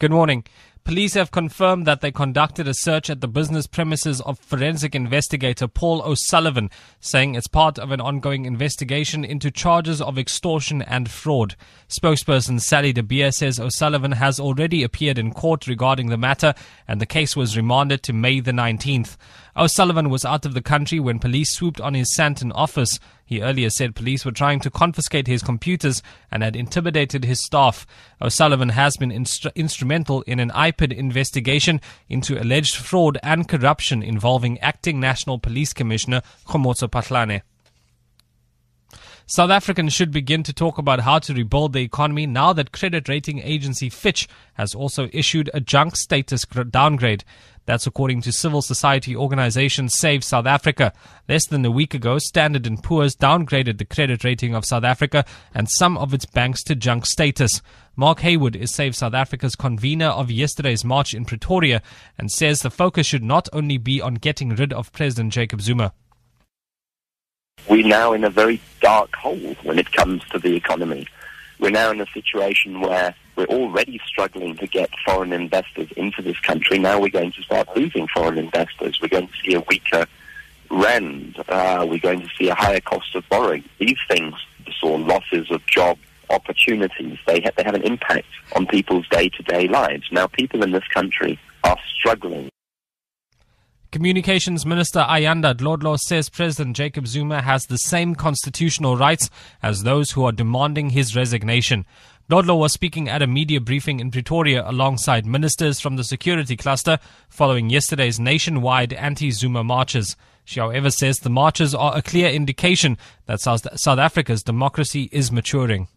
Good morning. Police have confirmed that they conducted a search at the business premises of forensic investigator Paul O'Sullivan, saying it's part of an ongoing investigation into charges of extortion and fraud. Spokesperson Sally de Beer says O'Sullivan has already appeared in court regarding the matter and the case was remanded to May the 19th. O'Sullivan was out of the country when police swooped on his Sandton office. He earlier said police were trying to confiscate his computers and had intimidated his staff. O'Sullivan has been instru- instrumental in an IPID investigation into alleged fraud and corruption involving acting National Police Commissioner Khomotso Phahlane. South Africans should begin to talk about how to rebuild the economy now that credit rating agency Fitch has also issued a junk status downgrade. That's according to civil society organization Save South Africa. Less than a week ago, Standard & Poor's downgraded the credit rating of South Africa and some of its banks to junk status. Mark Heywood is Save South Africa's convener of yesterday's march in Pretoria and says the focus should not only be on getting rid of President Jacob Zuma. We're now in a very dark hole when it comes to the economy. We're now in a situation where we're already struggling to get foreign investors into this country. Now we're going to start losing foreign investors. We're going to see a weaker rand. Uh, we're going to see a higher cost of borrowing. These things saw losses of job opportunities. They, ha- they have an impact on people's day-to-day lives. Now people in this country are struggling. Communications Minister Ayanda Dlodlo says President Jacob Zuma has the same constitutional rights as those who are demanding his resignation. Dlodlo was speaking at a media briefing in Pretoria alongside ministers from the security cluster following yesterday's nationwide anti-Zuma marches. She, however, says the marches are a clear indication that South, South Africa's democracy is maturing.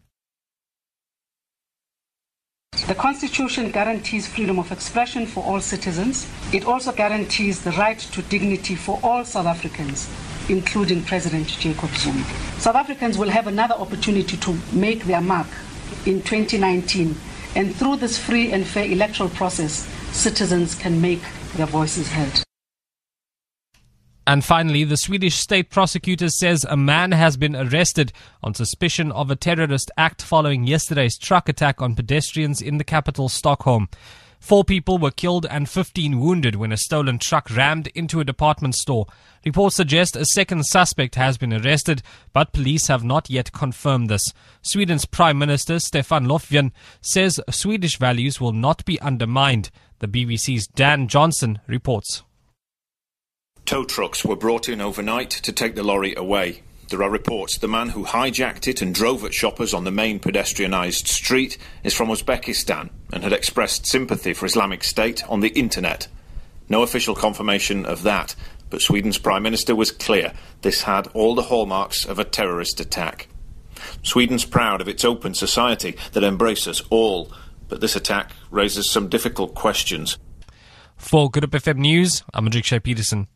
The Constitution guarantees freedom of expression for all citizens. It also guarantees the right to dignity for all South Africans, including President Jacob Zuma. South Africans will have another opportunity to make their mark in 2019, and through this free and fair electoral process, citizens can make their voices heard. And finally, the Swedish state prosecutor says a man has been arrested on suspicion of a terrorist act following yesterday's truck attack on pedestrians in the capital, Stockholm. Four people were killed and 15 wounded when a stolen truck rammed into a department store. Reports suggest a second suspect has been arrested, but police have not yet confirmed this. Sweden's Prime Minister Stefan Löfven says Swedish values will not be undermined. The BBC's Dan Johnson reports. Tow trucks were brought in overnight to take the lorry away. There are reports the man who hijacked it and drove at shoppers on the main pedestrianised street is from Uzbekistan and had expressed sympathy for Islamic State on the internet. No official confirmation of that, but Sweden's Prime Minister was clear this had all the hallmarks of a terrorist attack. Sweden's proud of its open society that embraces all, but this attack raises some difficult questions. For Good Hope FM News, I'm Madrik Peterson.